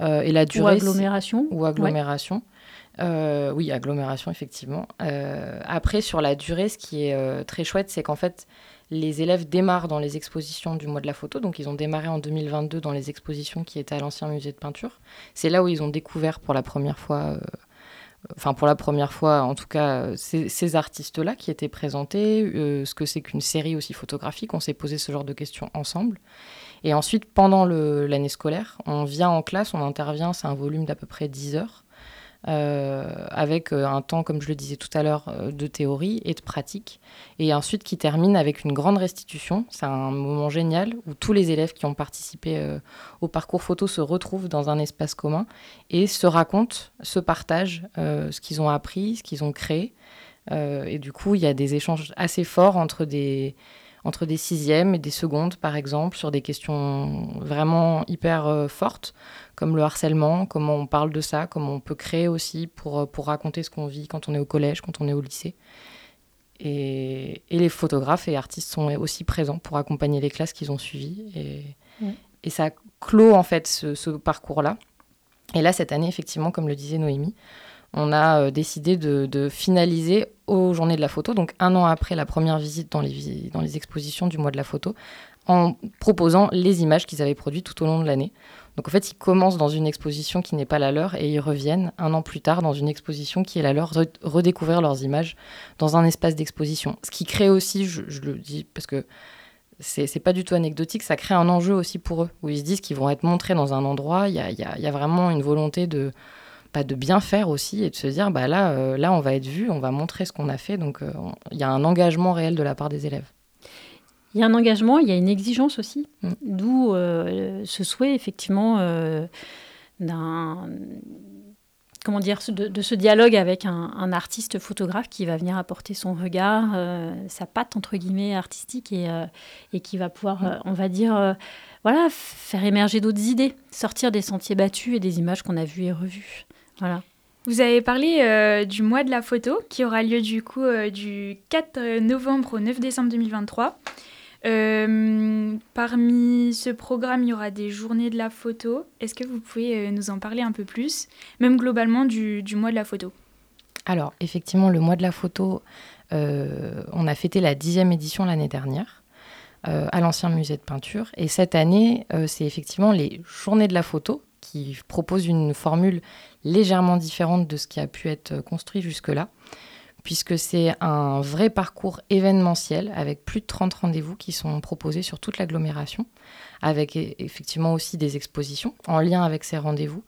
Euh, et la durée, ou agglomération. Ou agglomération. oui, agglomération, effectivement. après, sur la durée, ce qui est très chouette, c'est qu'en fait, les élèves démarrent dans les expositions du mois de la photo. Donc, ils ont démarré en 2022 dans les expositions qui étaient à l'ancien musée de peinture. C'est là où ils ont découvert pour la première fois enfin pour la première fois en tout cas, ces, artistes-là qui étaient présentés, euh, ce que c'est qu'une série aussi photographique. On s'est posé ce genre de questions ensemble. Et ensuite, pendant l'année scolaire, on vient en classe, on intervient, c'est un volume d'à peu près 10 heures. Euh, avec euh, un temps, comme je le disais tout à l'heure, euh, de théorie et de pratique, et ensuite qui termine avec une grande restitution. C'est un moment génial où tous les élèves qui ont participé au parcours photo se retrouvent dans un espace commun et se racontent, se partagent ce qu'ils ont appris, ce qu'ils ont créé. et du coup, il y a des échanges assez forts entre des, entre des sixièmes et des secondes, par exemple, sur des questions vraiment hyper euh, fortes, comme le harcèlement, comment on parle de ça, comment on peut créer aussi pour, euh, pour raconter ce qu'on vit quand on est au collège, quand on est au lycée. Et, et, les photographes et artistes sont aussi présents pour accompagner les classes qu'ils ont suivies. Et, et, ça clôt en fait ce, ce parcours-là. Et là, cette année, effectivement, comme le disait Noémie, on a euh, décidé de, finaliser aux Journées de la photo, donc un an après la première visite dans les, expositions du mois de la photo, en proposant les images qu'ils avaient produites tout au long de l'année. Donc en fait, ils commencent dans une exposition qui n'est pas la leur et ils reviennent un an plus tard dans une exposition qui est la leur, redécouvrir leurs images dans un espace d'exposition. Ce qui crée aussi, je, le dis parce que c'est pas du tout anecdotique, ça crée un enjeu aussi pour eux, où ils se disent qu'ils vont être montrés dans un endroit, il y a, vraiment une volonté de, pas de bien faire aussi et de se dire bah là, euh, là on va être vu, on va montrer ce qu'on a fait. Donc euh, il y a un engagement réel de la part des élèves. Il y a un engagement, il y a une exigence aussi, mm. d'où euh, ce souhait effectivement d'un comment dire, de, ce dialogue avec un, artiste photographe qui va venir apporter son regard, sa patte entre guillemets artistique et, et qui va pouvoir, mm. on va dire, voilà, faire émerger d'autres idées, sortir des sentiers battus et des images qu'on a vues et revues. Voilà. Vous avez parlé euh, du mois de la photo qui aura lieu du coup euh, du 4 novembre au 9 décembre 2023. Euh, parmi ce programme, il y aura des journées de la photo. Est-ce que vous pouvez nous en parler un peu plus, même globalement du, du mois de la photo? Alors, effectivement, le mois de la photo, on a fêté la dixième édition l'année dernière. à l'ancien musée de peinture. Et cette année, c'est effectivement les journées de la photo qui proposent une formule légèrement différente de ce qui a pu être construit jusque-là, puisque c'est un vrai parcours événementiel avec plus de 30 rendez-vous qui sont proposés sur toute l'agglomération, avec e-, effectivement aussi des expositions en lien avec ces rendez-vous.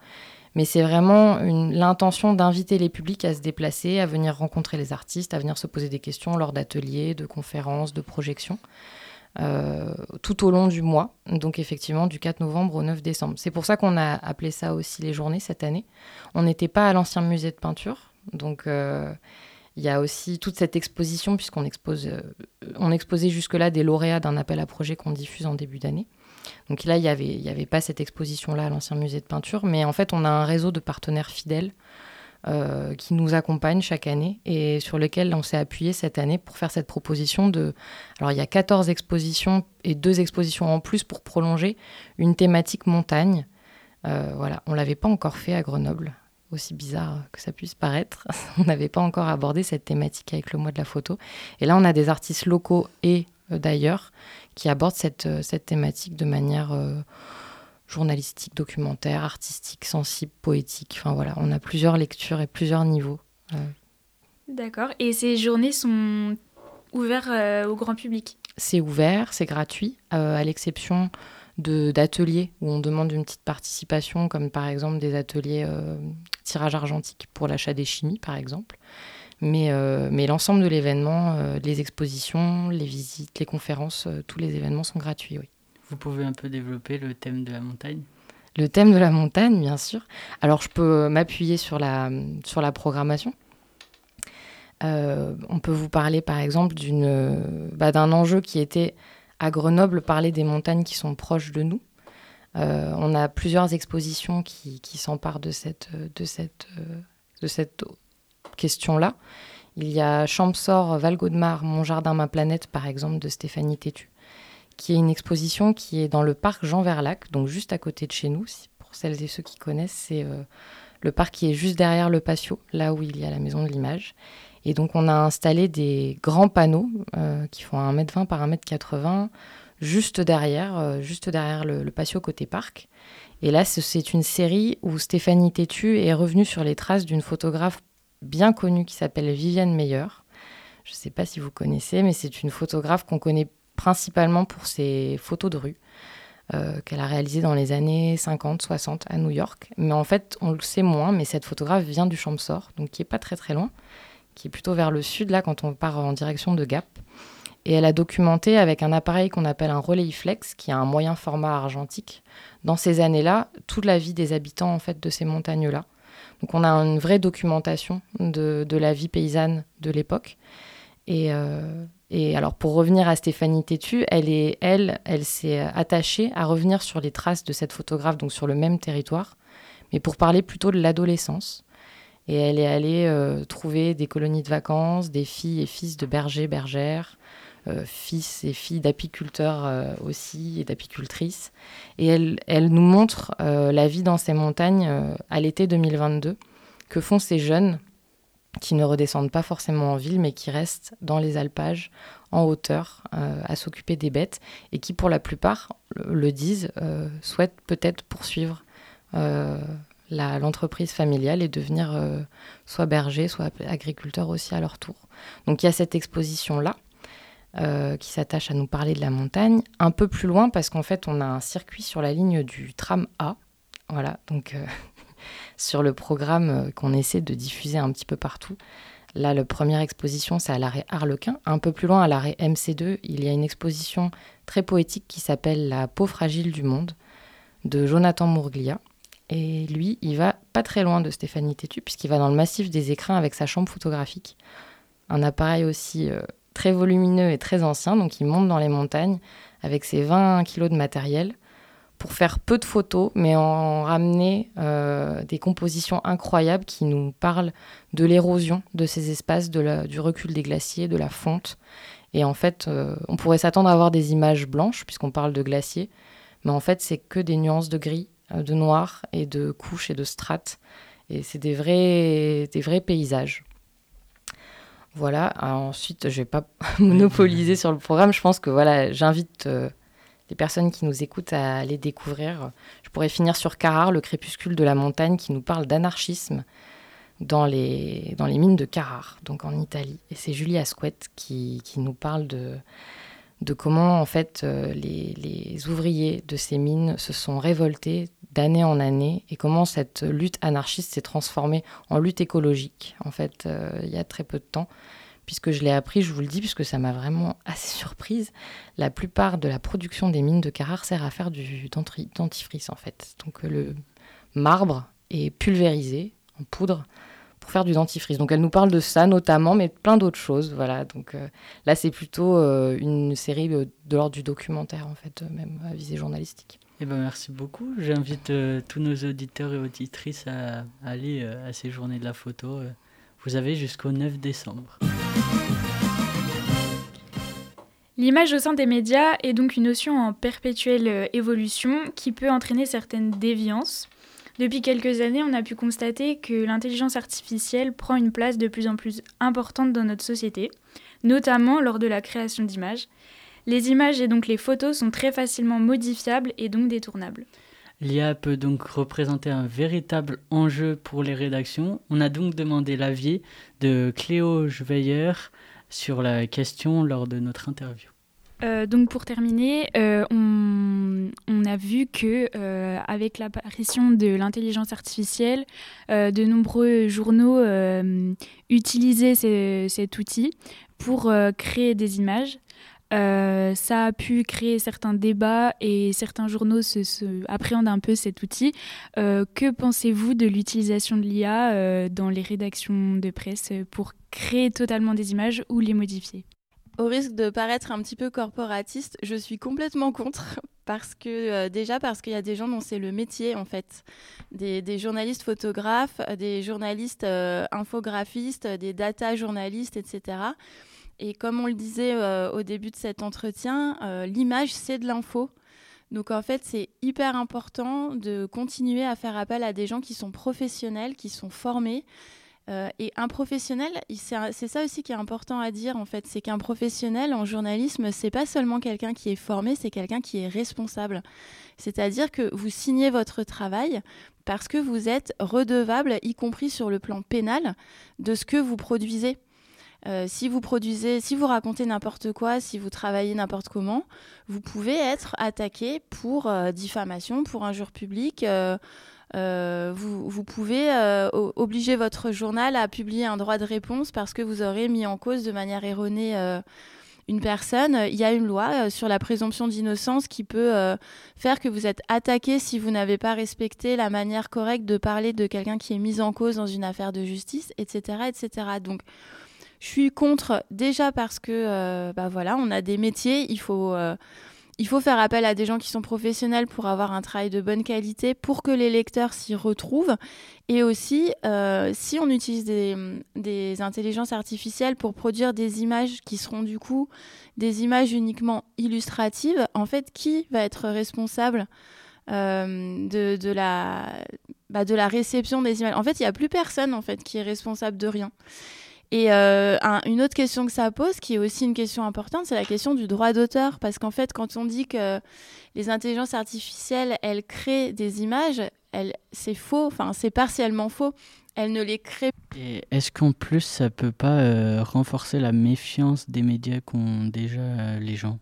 Mais c'est vraiment l'intention d'inviter les publics à se déplacer, à venir rencontrer les artistes, à venir se poser des questions lors d'ateliers, de conférences, de projections. Euh, tout au long du mois, donc effectivement du 4 novembre au 9 décembre. C'est pour ça qu'on a appelé ça aussi les journées cette année. On n'était pas à l'ancien musée de peinture, donc euh, il y a aussi toute cette exposition, puisqu'on expose, euh, exposait jusque-là des lauréats d'un appel à projet qu'on diffuse en début d'année. Donc là, il n'y avait, y avait pas cette exposition-là à l'ancien musée de peinture, mais en fait, on a un réseau de partenaires fidèles qui nous accompagne chaque année et sur lequel on s'est appuyé cette année pour faire cette proposition de... Alors il y a 14 expositions et deux expositions en plus pour prolonger une thématique montagne. Euh, voilà, on l'avait pas encore fait à Grenoble, aussi bizarre que ça puisse paraître. on n'avait pas encore abordé cette thématique avec le mois de la photo. Et là, on a des artistes locaux et euh, d'ailleurs qui abordent cette, cette thématique de manière journalistique, documentaire, artistique, sensible, poétique. Enfin voilà, on a plusieurs lectures et plusieurs niveaux. Euh. D'accord. Et ces journées sont ouvertes euh, au grand public? C'est ouvert, c'est gratuit, euh, à l'exception d'ateliers où on demande une petite participation, comme par exemple des ateliers tirage argentique pour l'achat des chimies, par exemple. Mais, mais l'ensemble de l'événement, les expositions, les visites, les conférences, tous les événements sont gratuits, oui. Vous pouvez un peu développer le thème de la montagne? Le thème de la montagne, bien sûr. Alors, je peux m'appuyer sur la, sur la programmation. Euh, on peut vous parler, par exemple, d'une, bah, d'un enjeu qui était à Grenoble, parler des montagnes qui sont proches de nous. Euh, on a plusieurs expositions qui, qui s'emparent de cette, de cette, de cette question-là. Il y a Champsor, Val Gaudemar, Mon jardin, ma planète, par exemple, de Stéphanie Tétu qui est une exposition qui est dans le parc Jean Verlac, donc juste à côté de chez nous. Pour celles et ceux qui connaissent, c'est euh, Le parc qui est juste derrière le patio, là où il y a la maison de l'image. Et donc on a installé des grands panneaux euh, qui font 1m20 par 1m80 juste derrière, euh, juste derrière le, patio côté parc. Et là, c'est une série où Stéphanie Tétu est revenue sur les traces d'une photographe bien connue qui s'appelle Viviane Meyer. Je ne sais pas si vous connaissez, mais c'est une photographe qu'on connaît principalement pour ses photos de rue. Euh, qu'elle a réalisées dans les années 50, 60 à New York. Mais en fait, on le sait moins, mais cette photographe vient du Champsor, donc qui est pas très très loin, qui est plutôt vers le sud, là, quand on part en direction de Gap. Et elle a documenté avec un appareil qu'on appelle un Flex, qui a un moyen format argentique, dans ces années-là, toute la vie des habitants en fait de ces montagnes-là. Donc on a une vraie documentation de, la vie paysanne de l'époque. Et, euh, et, alors pour revenir à Stéphanie Tétu, elle elle, elle s'est attachée à revenir sur les traces de cette photographe, donc sur le même territoire, mais pour parler plutôt de l'adolescence. Et elle est allée euh, trouver des colonies de vacances, des filles et fils de bergers, bergères, euh, fils et filles d'apiculteurs euh, aussi et d'apicultrices. Et elle, elle, nous montre euh, la vie dans ces montagnes à l'été 2022, que font ces jeunes qui ne redescendent pas forcément en ville, mais qui restent dans les alpages, en hauteur, à s'occuper des bêtes, et qui, pour la plupart, le disent, souhaitent peut-être poursuivre l'entreprise familiale et devenir soit berger, soit agriculteur aussi à leur tour. Donc il y a cette exposition-là. Euh, qui s'attache à nous parler de la montagne. Un peu plus loin, parce qu'en fait, on a un circuit sur la ligne du tram A. Voilà, donc euh, sur le programme euh, qu'on essaie de diffuser un petit peu partout. Là, la première exposition, c'est à l'arrêt Harlequin. Un peu plus loin, à l'arrêt MC2, il y a une exposition très poétique qui s'appelle La peau fragile du monde de Jonathan Mourglia. Et lui, il va pas très loin de Stéphanie Tétu, puisqu'il va dans le massif des écrins avec sa chambre photographique. Un appareil aussi très volumineux et très ancien, donc il monte dans les montagnes avec ses 20 kilos de matériel pour faire peu de photos, mais en ramener euh, des compositions incroyables qui nous parlent de l'érosion de ces espaces, de du recul des glaciers, de la fonte. Et en fait, euh, on pourrait s'attendre à avoir des images blanches, puisqu'on parle de glaciers, mais en fait, c'est que des nuances de gris, euh, de noir et de couches et de strates. Et c'est des vrais, des vrais paysages. Voilà. ensuite, je vais pas monopoliser sur le programme. Je pense que voilà, j'invite euh, les personnes qui nous écoutent à aller découvrir. Je pourrais finir sur Carrare, le crépuscule de la montagne, qui nous parle d'anarchisme dans les, dans les mines de Carrare, donc en Italie. Et c'est Julie Asquette qui, qui, nous parle de, de comment en fait euh, les, les, ouvriers de ces mines se sont révoltés d'année en année et comment cette lutte anarchiste s'est transformée en lutte écologique, en fait, euh, il y a très peu de temps. Puisque je l'ai appris, je vous le dis, puisque ça m'a vraiment assez surprise, la plupart de la production des mines de Carrare sert à faire du dentifrice, en fait. Donc euh, le marbre est pulvérisé en poudre pour faire du dentifrice. Donc elle nous parle de ça notamment, mais plein d'autres choses. Voilà. Donc euh, là, c'est plutôt une série de l'ordre du documentaire, en fait, même à visée journalistique. Eh ben, merci beaucoup. J'invite euh, tous nos auditeurs et auditrices à, aller euh, à ces journées de la photo. Euh. vous avez jusqu'au 9 décembre. L'image au sein des médias est donc une notion en perpétuelle évolution qui peut entraîner certaines déviances. Depuis quelques années, on a pu constater que l'intelligence artificielle prend une place de plus en plus importante dans notre société, notamment lors de la création d'images. Les images et donc les photos sont très facilement modifiables et donc détournables. L'IA peut donc représenter un véritable enjeu pour les rédactions. On a donc demandé l'avis de Cléo Schweyer sur la question lors de notre interview. Euh, donc pour terminer, euh, on, a vu que euh, avec l'apparition de l'intelligence artificielle, de nombreux journaux utilisaient cet outil pour créer des images. Euh, ça a pu créer certains débats et certains journaux appréhendent un peu cet outil. Euh, que pensez-vous de l'utilisation de l'IA euh, dans les rédactions de presse pour créer totalement des images ou les modifier? Au risque de paraître un petit peu corporatiste, je suis complètement contre. Parce que déjà parce qu'il y a des gens dont c'est le métier en fait, des journalistes photographes, des journalistes infographistes, des data journalistes, etc. Et comme on le disait euh, au début de cet entretien, euh, l'image, c'est de l'info. Donc en fait, c'est hyper important de continuer à faire appel à des gens qui sont professionnels, qui sont formés. Euh, et un professionnel, c'est ça aussi qui est important à dire en fait, c'est qu'un professionnel en journalisme, c'est pas seulement quelqu'un qui est formé, c'est quelqu'un qui est responsable. C'est-à-dire que vous signez votre travail parce que vous êtes redevable, y compris sur le plan pénal, de ce que vous produisez. Euh, si vous produisez, si vous racontez n'importe quoi, si vous travaillez n'importe comment, vous pouvez être attaqué pour euh, diffamation, pour injure publique. Euh, vous, vous, pouvez obliger votre journal à publier un droit de réponse parce que vous aurez mis en cause de manière erronée une personne. Il y a une loi sur la présomption d'innocence qui peut faire que vous êtes attaqué si vous n'avez pas respecté la manière correcte de parler de quelqu'un qui est mis en cause dans une affaire de justice, etc., etc. Donc je suis contre déjà parce que euh, bah voilà, on a des métiers, il faut euh, il faut faire appel à des gens qui sont professionnels pour avoir un travail de bonne qualité, pour que les lecteurs s'y retrouvent. Et aussi, euh, si on utilise des, des, intelligences artificielles pour produire des images qui seront du coup des images uniquement illustratives, en fait, qui va être responsable de, de, la, bah, de la réception des images? En fait, il n'y a plus personne en fait qui est responsable de rien. Et euh, une autre question que ça pose, qui est aussi une question importante, c'est la question du droit d'auteur. Parce qu'en fait, quand on dit que les intelligences artificielles, elles créent des images, c'est faux, enfin c'est partiellement faux. Elles ne les créent. Et est-ce qu'en plus, ça peut pas euh, renforcer la méfiance des médias qu'ont déjà euh, les gens?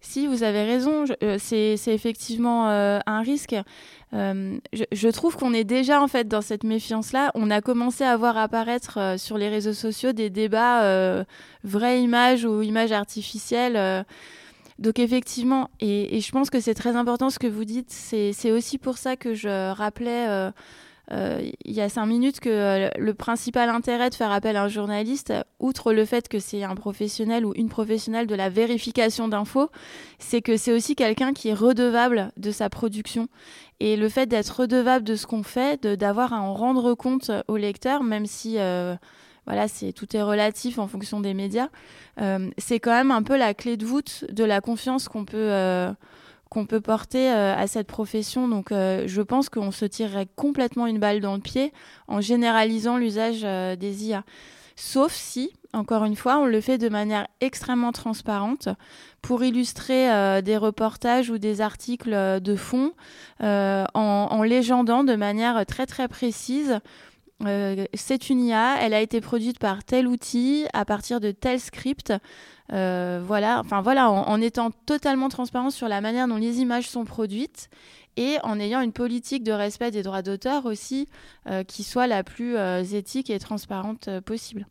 Si vous avez raison, euh, c'est effectivement euh, un risque. Euh, je, trouve qu'on est déjà en fait dans cette méfiance-là. On a commencé à voir apparaître sur les réseaux sociaux des débats vraie image ou image artificielle. donc effectivement, et, je pense que c'est très important ce que vous dites. C'est aussi pour ça que je rappelais il y a cinq minutes que euh, le principal intérêt de faire appel à un journaliste, outre le fait que c'est un professionnel ou une professionnelle de la vérification d'infos, c'est que c'est aussi quelqu'un qui est redevable de sa production. Et le fait d'être redevable de ce qu'on fait, d'avoir à en rendre compte au lecteur, même si euh, voilà, c'est tout est relatif en fonction des médias, c'est quand même un peu la clé de voûte de la confiance qu'on peut qu'on peut porter euh, à cette profession. Donc euh, je pense qu'on se tirerait complètement une balle dans le pied en généralisant l'usage euh, des IA. Sauf si, encore une fois, on le fait de manière extrêmement transparente pour illustrer des reportages ou des articles de fond en, en légendant de manière très très précise euh, c'est une IA, elle a été produite par tel outil à partir de tel script. Euh, voilà, enfin voilà, en, étant totalement transparent sur la manière dont les images sont produites et en ayant une politique de respect des droits d'auteur aussi euh, qui soit la plus éthique et transparente possible.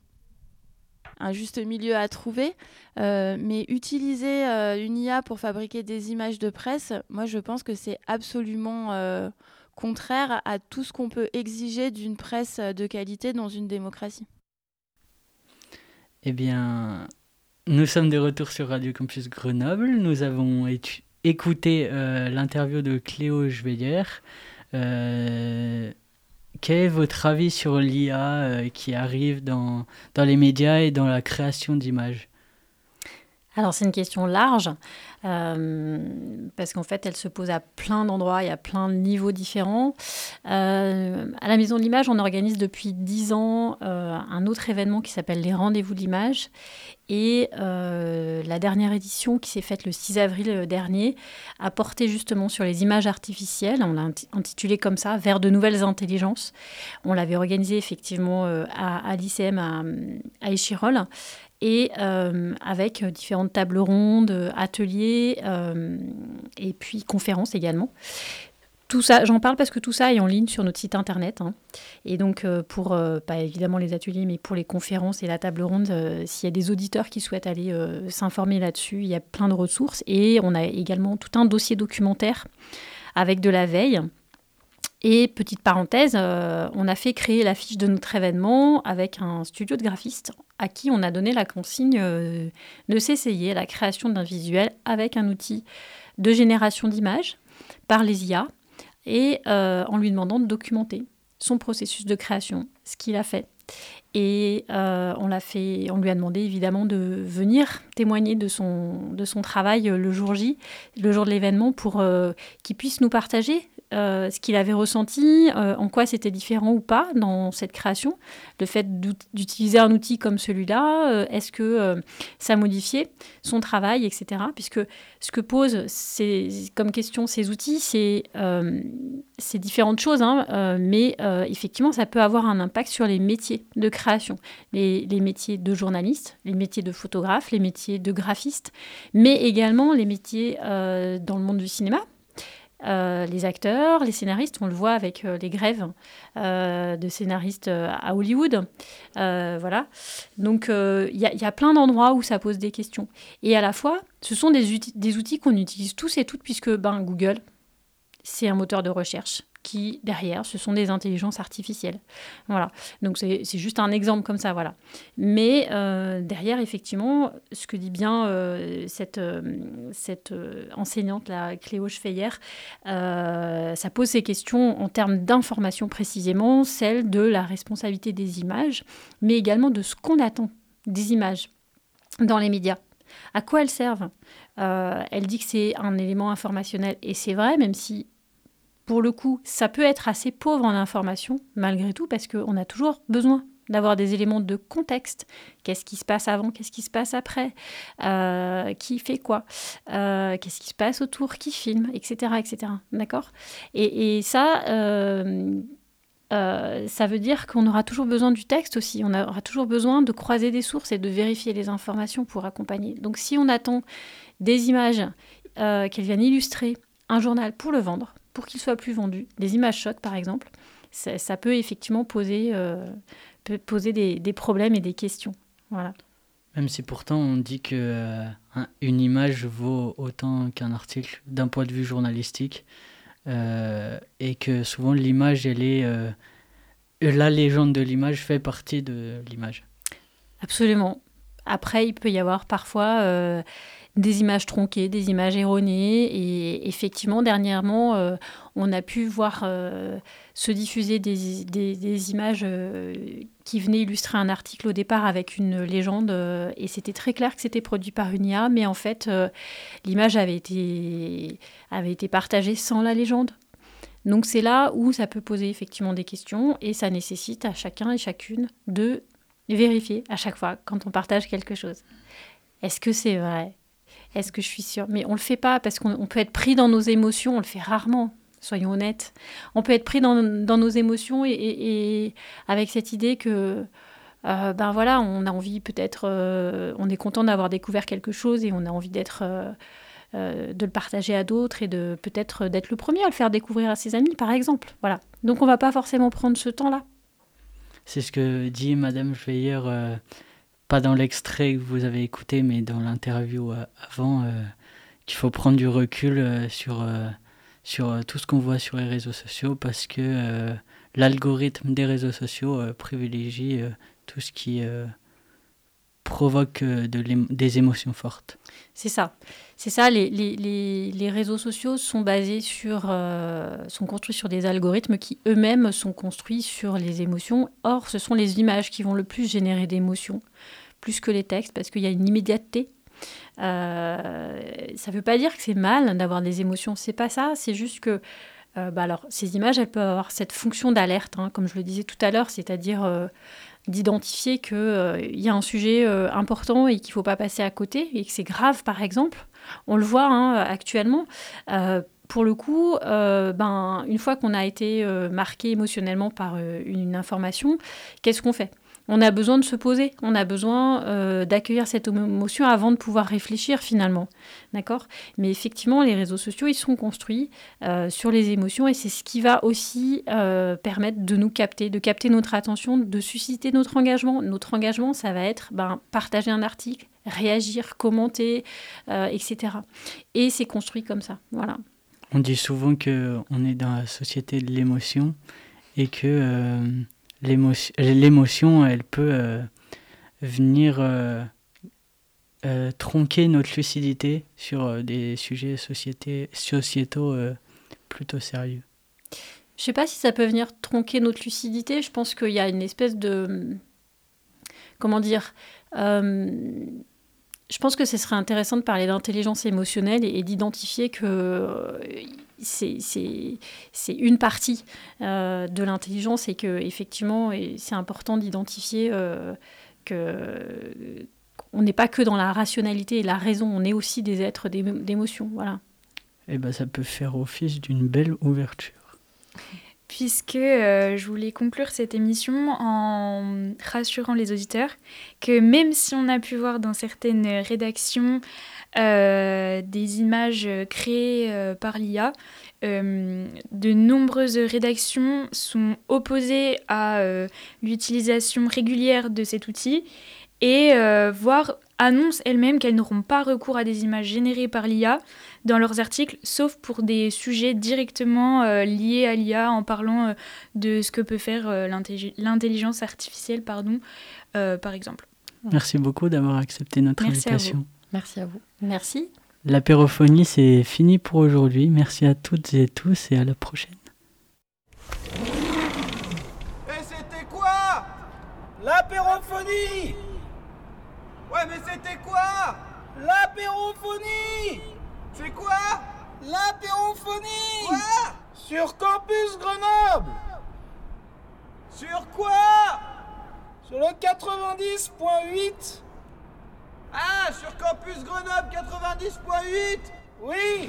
Un juste milieu à trouver, mais utiliser une IA pour fabriquer des images de presse, moi je pense que c'est absolument contraire à tout ce qu'on peut exiger d'une presse de qualité dans une démocratie. Eh bien, nous sommes de retour sur Radio Campus Grenoble. Nous avons écouté euh, l'interview de Cléo Jveiller. Euh, quel est votre avis sur l'IA euh, qui arrive dans les médias et dans la création d'images? Alors c'est une question large euh, parce qu'en fait elle se pose à plein d'endroits, y a plein de niveaux différents. Euh, à la Maison de l'Image, on organise depuis dix ans euh, un autre événement qui s'appelle les Rendez-vous de l'Image et la dernière édition qui s'est faite le 6 avril dernier a porté justement sur les images artificielles. On l'a intitulé comme ça, vers de nouvelles intelligences. On l'avait organisé effectivement à, à l'ICM à, à et euh, avec différentes tables rondes, ateliers euh, et puis conférences également. Tout ça, j'en parle parce que tout ça est en ligne sur notre site internet. Hein. Et donc, euh, pour, pas évidemment les ateliers, mais pour les conférences et la table ronde, s'il y a des auditeurs qui souhaitent aller s'informer là-dessus, il y a plein de ressources. Et on a également tout un dossier documentaire avec de la veille et petite parenthèse, euh, on a fait créer l'affiche de notre événement avec un studio de graphistes à qui on a donné la consigne euh, de s'essayer à la création d'un visuel avec un outil de génération d'images par les IA et euh, en lui demandant de documenter son processus de création, ce qu'il a fait. Et on, l'a fait, on lui a demandé évidemment de venir témoigner de son, de son travail le jour J, le jour de l'événement, pour qu'il puisse nous partager euh, ce qu'il avait ressenti, euh, en quoi c'était différent ou pas dans cette création, le fait d'utiliser un outil comme celui-là, euh, est-ce que ça modifiait son travail, etc. Puisque ce que posent comme question ces outils, c'est différentes choses, hein, mais effectivement, ça peut avoir un impact sur les métiers de création, les, les métiers de journaliste, les métiers de photographe, les métiers de graphiste, mais également les métiers dans le monde du cinéma euh, les acteurs, les scénaristes, on le voit avec euh, les grèves euh, de scénaristes à Hollywood. voilà. Donc il y, a plein d'endroits où ça pose des questions. Et à la fois, ce sont des, des outils qu'on utilise tous et toutes, puisque ben, Google, c'est un moteur de recherche qui, derrière, ce sont des intelligences artificielles. Voilà. Donc, c'est juste un exemple comme ça, voilà. Mais euh, derrière, effectivement, ce que dit bien euh, cette, euh, enseignante, la Cléo Schfeyer, ça pose ces questions en termes d'information précisément, celle de la responsabilité des images, mais également de ce qu'on attend des images dans les médias. À quoi elles servent? Elle dit que c'est un élément informationnel, et c'est vrai, même si pour le coup, ça peut être assez pauvre en information, malgré tout, parce qu'on a toujours besoin d'avoir des éléments de contexte. Qu'est-ce qui se passe avant, qu'est-ce qui se passe après, euh, qui fait quoi, euh, qu'est-ce qui se passe autour, qui filme, etc. etc. D'accord? Et, ça, euh, ça veut dire qu'on aura toujours besoin du texte aussi. On aura toujours besoin de croiser des sources et de vérifier les informations pour accompagner. Donc si on attend des images qu'elles viennent illustrer un journal pour le vendre, pour qu'il soit plus vendu. Les images chocs, par exemple, ça, peut effectivement poser, euh, peut poser des, problèmes et des questions. Voilà. Même si pourtant on dit que euh, une image vaut autant qu'un article d'un point de vue journalistique, euh, et que souvent l'image, elle est la légende de l'image fait partie de l'image. Absolument. Après, il peut y avoir parfois des images tronquées, des images erronées. Et effectivement, dernièrement, euh, on a pu voir euh, se diffuser des, images euh, qui venaient illustrer un article au départ avec une légende. et c'était très clair que c'était produit par une IA, mais en fait, l'image avait été, avait été partagée sans la légende. Donc c'est là où ça peut poser effectivement des questions et ça nécessite à chacun et chacune de vérifier à chaque fois quand on partage quelque chose. Est-ce que c'est vrai? Est-ce que je suis sûre? Mais on le fait pas parce qu'on peut être pris dans nos émotions, on le fait rarement. Soyons honnêtes. On peut être pris dans, nos émotions et, avec cette idée que, euh, ben voilà, on a envie peut-être, euh, on est content d'avoir découvert quelque chose et on a envie d'être, euh, de le partager à d'autres et de peut-être d'être le premier à le faire découvrir à ses amis, par exemple. Voilà. Donc on va pas forcément prendre ce temps-là. C'est ce que dit Madame Schweyer pas dans l'extrait que vous avez écouté, mais dans l'interview euh, avant, euh, qu'il faut prendre du recul euh, sur, sur tout ce qu'on voit sur les réseaux sociaux parce que l'algorithme des réseaux sociaux privilégie tout ce qui provoque de des émotions fortes. C'est ça. C'est ça, les, réseaux sociaux sont basés sur, sont construits sur des algorithmes qui eux-mêmes sont construits sur les émotions. Or, ce sont les images qui vont le plus générer d'émotions plus que les textes, parce qu'il y a une immédiateté. Euh, ça ne veut pas dire que c'est mal d'avoir des émotions, c'est pas ça, c'est juste que euh, bah alors, ces images, elles peuvent avoir cette fonction d'alerte, hein, comme je le disais tout à l'heure, c'est-à-dire euh, d'identifier qu'il y a un sujet important et qu'il ne faut pas passer à côté, et que c'est grave, par exemple. On le voit hein, actuellement pour le coup, ben, une fois qu'on a été marqué émotionnellement par une information, qu'est-ce qu'on fait? On a besoin de se poser, on a besoin euh, d'accueillir cette émotion avant de pouvoir réfléchir finalement. D'accord? Mais effectivement, les réseaux sociaux, ils sont construits euh, sur les émotions et c'est ce qui va aussi euh, permettre de nous capter, de capter notre attention, de susciter notre engagement. Notre engagement, ça va être ben, partager un article, réagir, commenter, etc. Et c'est construit comme ça. Voilà. On dit souvent qu'on est dans la société de l'émotion et que l'émotion, elle peut euh, venir euh, euh, tronquer notre lucidité sur des sujets sociétaux plutôt sérieux. Je sais pas si ça peut venir tronquer notre lucidité. Je pense qu'il y a une espèce de. Comment dire Je pense que ce serait intéressant de parler d'intelligence émotionnelle et, d'identifier que c'est une partie de l'intelligence et que effectivement c'est important d'identifier que on n'est pas que dans la rationalité et la raison, on est aussi des êtres d'émotion. Voilà. Et eh ben, ça peut faire office d'une belle ouverture. Puisque euh, je voulais conclure cette émission en rassurant les auditeurs que même si on a pu voir dans certaines rédactions euh, des images créées euh, par l'IA, de nombreuses rédactions sont opposées à l'utilisation régulière de cet outil et voire annoncent elles-mêmes qu'elles n'auront pas recours à des images générées par l'IA dans leurs articles, sauf pour des sujets directement euh, liés à l'IA en parlant euh, de ce que peut faire l'intelligence artificielle, pardon, par exemple. Merci beaucoup d'avoir accepté notre invitation. Merci à vous. Merci. L'apérophonie, c'est fini pour aujourd'hui. Merci à toutes et tous et à la prochaine. Et c'était quoi? L'apérophonie Ouais, mais c'était quoi? L'apérophonie! C'est quoi? L'apérophonie! Quoi? Sur Campus Grenoble! Sur quoi? Sur le 90.8 Ah, sur Campus Grenoble 90.8 Oui